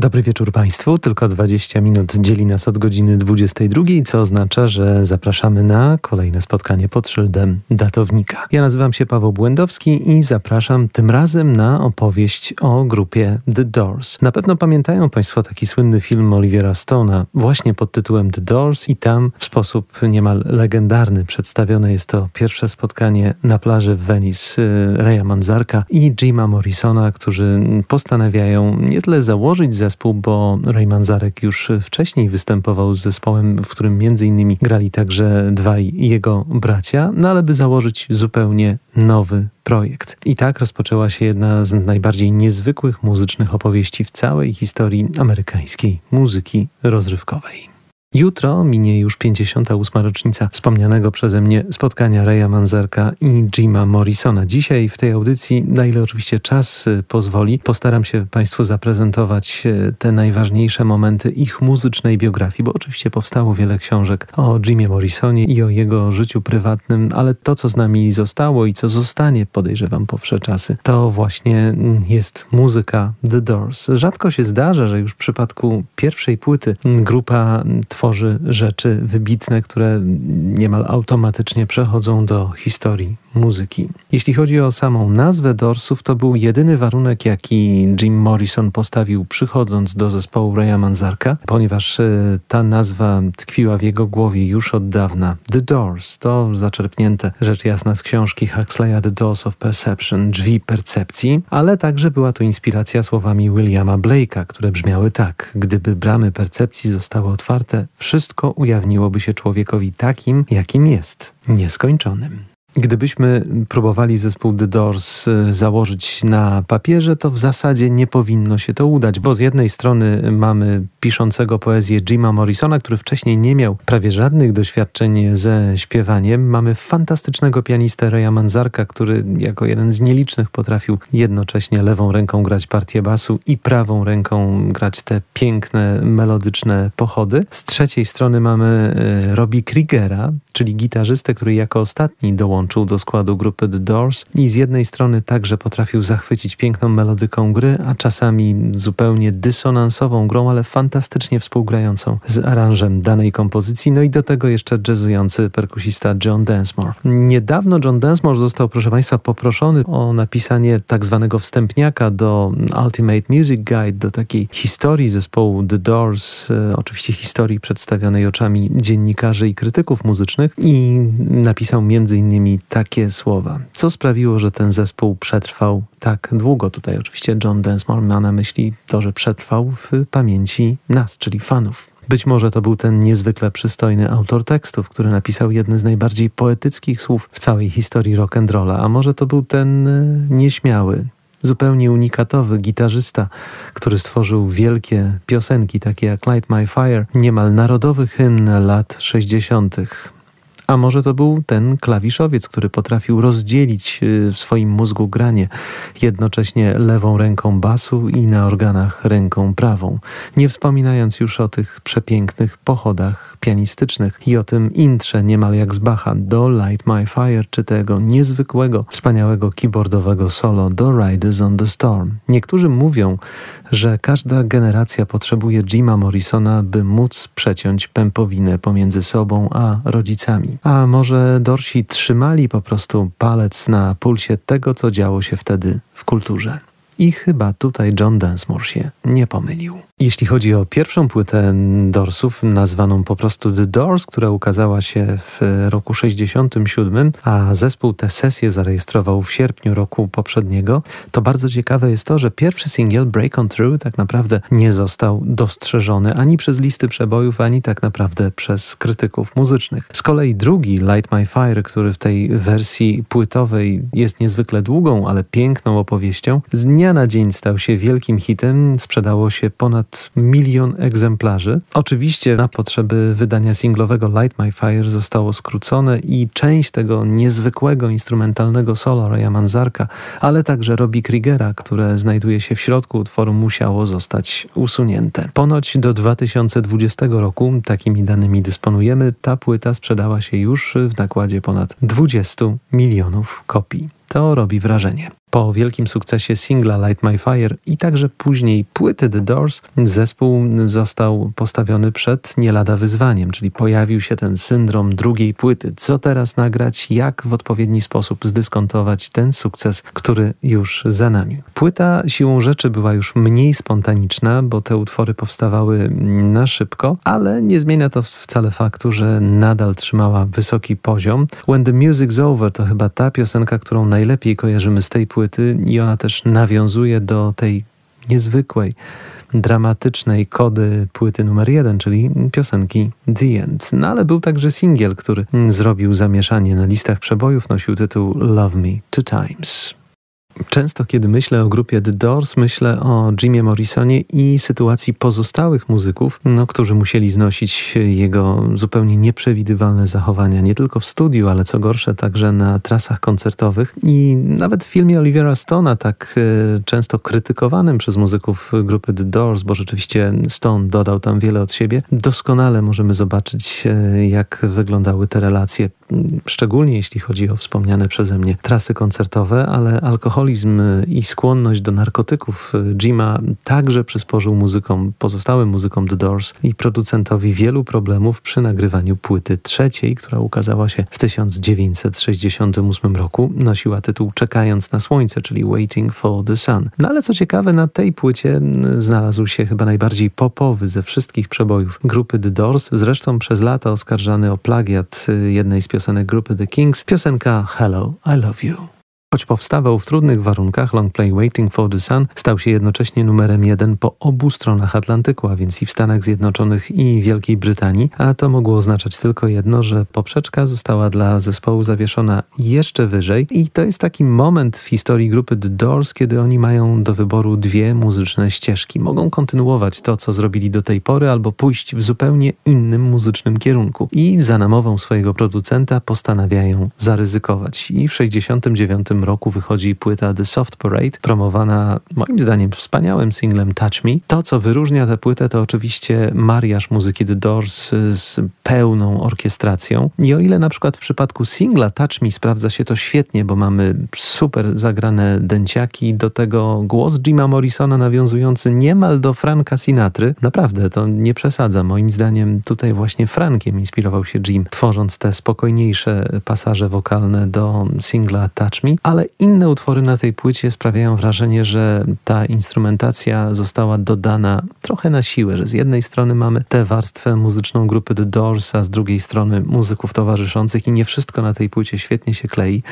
Dobry wieczór Państwu. Tylko 20 minut dzieli nas od godziny 22, co oznacza, że zapraszamy na kolejne spotkanie pod szyldem datownika. Ja nazywam się Paweł Błędowski i zapraszam tym razem na opowieść o grupie The Doors. Na pewno pamiętają Państwo taki słynny film Olivera Stone'a właśnie pod tytułem The Doors i tam w sposób niemal legendarny przedstawione jest to pierwsze spotkanie na plaży w Venice y, Raya Manzarka i Jima Morrisona, którzy postanawiają nie tyle założyć zespół, bo Ray Manzarek już wcześniej występował z zespołem, w którym między innymi grali także dwaj jego bracia, no ale by założyć zupełnie nowy projekt. I tak rozpoczęła się jedna z najbardziej niezwykłych muzycznych opowieści w całej historii amerykańskiej muzyki rozrywkowej. Jutro minie już 58. rocznica wspomnianego przeze mnie spotkania Raya Manzerka i Jima Morrisona. Dzisiaj w tej audycji, na ile oczywiście czas y, pozwoli, postaram się Państwu zaprezentować y, te najważniejsze momenty ich muzycznej biografii, bo oczywiście powstało wiele książek o Jimie Morrisonie i o jego życiu prywatnym, ale to, co z nami zostało i co zostanie, podejrzewam, po wsze czasy, to właśnie mm, jest muzyka The Doors. Rzadko się zdarza, że już w przypadku pierwszej płyty grupa tworzy rzeczy wybitne, które niemal automatycznie przechodzą do historii muzyki. Jeśli chodzi o samą nazwę Dorsów, to był jedyny warunek, jaki Jim Morrison postawił przychodząc do zespołu Raya Manzarka, ponieważ e, ta nazwa tkwiła w jego głowie już od dawna. The Doors to zaczerpnięte rzecz jasna z książki Huxleya The Doors of Perception, drzwi percepcji, ale także była to inspiracja słowami Williama Blake'a, które brzmiały tak: Gdyby bramy percepcji zostały otwarte, wszystko ujawniłoby się człowiekowi takim, jakim jest, nieskończonym. Gdybyśmy próbowali zespół The Doors y, założyć na papierze, to w zasadzie nie powinno się to udać, bo z jednej strony mamy piszącego poezję Jima Morrisona, który wcześniej nie miał prawie żadnych doświadczeń ze śpiewaniem. Mamy fantastycznego pianistę Raya Manzarka, który jako jeden z nielicznych potrafił jednocześnie lewą ręką grać partię basu i prawą ręką grać te piękne, melodyczne pochody. Z trzeciej strony mamy y, Robbie Kriegera, czyli gitarzystę, który jako ostatni dołączył do składu grupy The Doors i z jednej strony także potrafił zachwycić piękną melodyką gry, a czasami zupełnie dysonansową grą, ale fantastycznie współgrającą z aranżem danej kompozycji, no i do tego jeszcze jazzujący perkusista John Densmore. Niedawno John Densmore został, proszę Państwa, poproszony o napisanie tak zwanego wstępniaka do Ultimate Music Guide, do takiej historii zespołu The Doors, e, oczywiście historii przedstawionej oczami dziennikarzy i krytyków muzycznych i napisał innymi takie słowa. Co sprawiło, że ten zespół przetrwał tak długo? Tutaj oczywiście John Densmore ma na myśli to, że przetrwał w pamięci nas, czyli fanów. Być może to był ten niezwykle przystojny autor tekstów, który napisał jedne z najbardziej poetyckich słów w całej historii rock'n'rolla, a może to był ten e, nieśmiały, zupełnie unikatowy gitarzysta, który stworzył wielkie piosenki takie jak Light My Fire, niemal narodowy hymn lat 60. A może to był ten klawiszowiec, który potrafił rozdzielić y, w swoim mózgu granie jednocześnie lewą ręką basu i na organach ręką prawą. Nie wspominając już o tych przepięknych pochodach pianistycznych i o tym intrze niemal jak z Bacha do Light My Fire, czy tego niezwykłego, wspaniałego keyboardowego solo do Riders on the Storm. Niektórzy mówią, że każda generacja potrzebuje Jima Morrisona, by móc przeciąć pępowinę pomiędzy sobą a rodzicami. A może Dorsi trzymali po prostu palec na pulsie tego, co działo się wtedy w kulturze. I chyba tutaj John Densmore się nie pomylił. Jeśli chodzi o pierwszą płytę Dorsów, nazwaną po prostu The Doors, która ukazała się w roku 67, a zespół tę sesję zarejestrował w sierpniu roku poprzedniego, to bardzo ciekawe jest to, że pierwszy singiel Break On Through tak naprawdę nie został dostrzeżony ani przez listy przebojów, ani tak naprawdę przez krytyków muzycznych. Z kolei drugi Light My Fire, który w tej wersji płytowej jest niezwykle długą, ale piękną opowieścią, z dnia na dzień stał się wielkim hitem, sprzedało się ponad milion egzemplarzy. Oczywiście na potrzeby wydania singlowego Light My Fire zostało skrócone i część tego niezwykłego instrumentalnego solo Raya Manzarka, ale także Robbie Kriegera, które znajduje się w środku utworu, musiało zostać usunięte. Ponoć do 2020 roku, takimi danymi dysponujemy, ta płyta sprzedała się już w nakładzie ponad 20 milionów kopii. To robi wrażenie. Po wielkim sukcesie singla Light My Fire i także później płyty The Doors, zespół został postawiony przed nie lada wyzwaniem, czyli pojawił się ten syndrom drugiej płyty. Co teraz nagrać, jak w odpowiedni sposób zdyskontować ten sukces, który już za nami. Płyta siłą rzeczy była już mniej spontaniczna, bo te utwory powstawały na szybko, ale nie zmienia to wcale faktu, że nadal trzymała wysoki poziom. When the Music's Over to chyba ta piosenka, którą najlepiej kojarzymy z tej płyty i ona też nawiązuje do tej niezwykłej, dramatycznej kody płyty numer jeden, czyli piosenki The End. No ale był także singiel, który zrobił zamieszanie na listach przebojów, nosił tytuł Love Me Two Times. Często, kiedy myślę o grupie The Doors, myślę o Jimie Morrisonie i sytuacji pozostałych muzyków, no, którzy musieli znosić jego zupełnie nieprzewidywalne zachowania, nie tylko w studiu, ale co gorsze, także na trasach koncertowych. I nawet w filmie Olivera Stone'a, tak e, często krytykowanym przez muzyków grupy The Doors, bo rzeczywiście Stone dodał tam wiele od siebie, doskonale możemy zobaczyć, e, jak wyglądały te relacje, szczególnie jeśli chodzi o wspomniane przeze mnie trasy koncertowe, ale alkohol alkoholizm i skłonność do narkotyków Jima także przysporzył muzykom, pozostałym muzykom The Doors i producentowi wielu problemów przy nagrywaniu płyty trzeciej, która ukazała się w 1968 roku. Nosiła tytuł Czekając na słońce, czyli Waiting for the Sun. No ale co ciekawe, na tej płycie znalazł się chyba najbardziej popowy ze wszystkich przebojów grupy The Doors, zresztą przez lata oskarżany o plagiat jednej z piosenek grupy The Kings, piosenka Hello, I Love You. Choć powstawał w trudnych warunkach, Longplay Waiting for the Sun stał się jednocześnie numerem jeden po obu stronach Atlantyku, a więc i w Stanach Zjednoczonych i Wielkiej Brytanii, a to mogło oznaczać tylko jedno, że poprzeczka została dla zespołu zawieszona jeszcze wyżej i to jest taki moment w historii grupy The Doors, kiedy oni mają do wyboru dwie muzyczne ścieżki. Mogą kontynuować to, co zrobili do tej pory, albo pójść w zupełnie innym muzycznym kierunku. I za namową swojego producenta postanawiają zaryzykować. I w 69 roku wychodzi płyta The Soft Parade, promowana moim zdaniem wspaniałym singlem Touch Me. To, co wyróżnia tę płytę, to oczywiście mariaż muzyki The Doors z pełną orkiestracją. I o ile na przykład w przypadku singla Touch Me sprawdza się to świetnie, bo mamy super zagrane dęciaki, do tego głos Jima Morrisona nawiązujący niemal do Franka Sinatry. Naprawdę, to nie przesadzam. Moim zdaniem tutaj właśnie Frankiem inspirował się Jim, tworząc te spokojniejsze pasaże wokalne do singla Touch Me ale inne utwory na tej płycie sprawiają wrażenie, że ta instrumentacja została dodana trochę na siłę, że z jednej strony mamy tę warstwę muzyczną grupy The Doors, a z drugiej strony muzyków towarzyszących i nie wszystko na tej płycie świetnie się klei.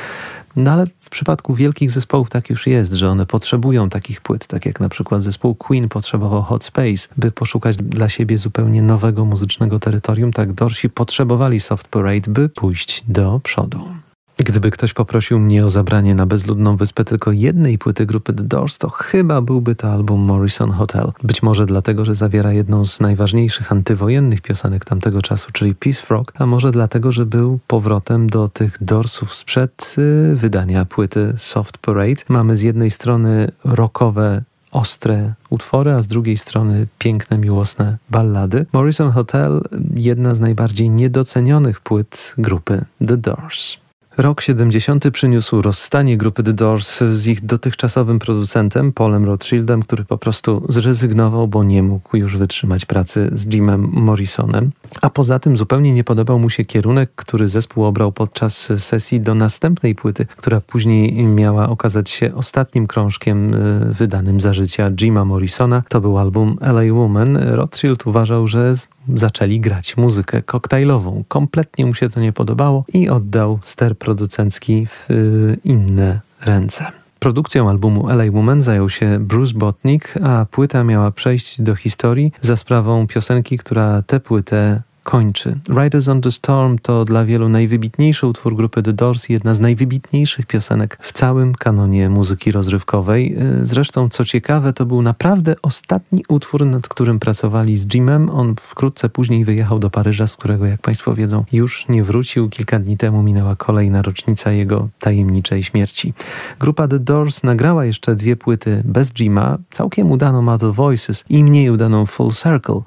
No ale w przypadku wielkich zespołów tak już jest, że one potrzebują takich płyt, tak jak na przykład zespół Queen potrzebował Hot Space, by poszukać dla siebie zupełnie nowego muzycznego terytorium, tak Dorsi potrzebowali Soft Parade, by pójść do przodu. Gdyby ktoś poprosił mnie o zabranie na bezludną wyspę tylko jednej płyty grupy The Doors, to chyba byłby to album Morrison Hotel. Być może dlatego, że zawiera jedną z najważniejszych antywojennych piosenek tamtego czasu, czyli Peace Frog, a może dlatego, że był powrotem do tych Doorsów sprzed y, wydania płyty Soft Parade. Mamy z jednej strony rockowe ostre utwory, a z drugiej strony piękne, miłosne ballady. Morrison Hotel, jedna z najbardziej niedocenionych płyt grupy The Doors. Rok 70 przyniósł rozstanie grupy The Doors z ich dotychczasowym producentem Paulem Rothschildem, który po prostu zrezygnował, bo nie mógł już wytrzymać pracy z Jimem Morrisonem. A poza tym zupełnie nie podobał mu się kierunek, który zespół obrał podczas sesji do następnej płyty, która później miała okazać się ostatnim krążkiem e, wydanym za życia Jima Morrisona. To był album LA Woman. Rothschild uważał, że zaczęli grać muzykę koktajlową. Kompletnie mu się to nie podobało i oddał ster producencki w y, inne ręce. Produkcją albumu LA Woman zajął się Bruce Botnick, a płyta miała przejść do historii za sprawą piosenki, która tę płytę kończy. Riders on the Storm to dla wielu najwybitniejszy utwór grupy The Doors i jedna z najwybitniejszych piosenek w całym kanonie muzyki rozrywkowej. Y, zresztą, co ciekawe, to był naprawdę ostatni utwór, nad którym pracowali z Jimem. On wkrótce później wyjechał do Paryża, z którego, jak Państwo wiedzą, już nie wrócił. Kilka dni temu minęła kolejna rocznica jego tajemniczej śmierci. Grupa The Doors nagrała jeszcze dwie płyty bez Jima, całkiem udaną Other Voices i mniej udaną Full Circle.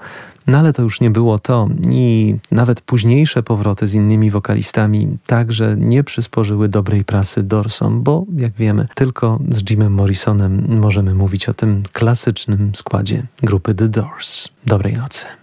No ale to już nie było to i nawet późniejsze powroty z innymi wokalistami także nie przysporzyły dobrej prasy Dorsom, bo jak wiemy, tylko z Jimem Morrisonem możemy mówić o tym klasycznym składzie grupy The Doors. Dobrej nocy.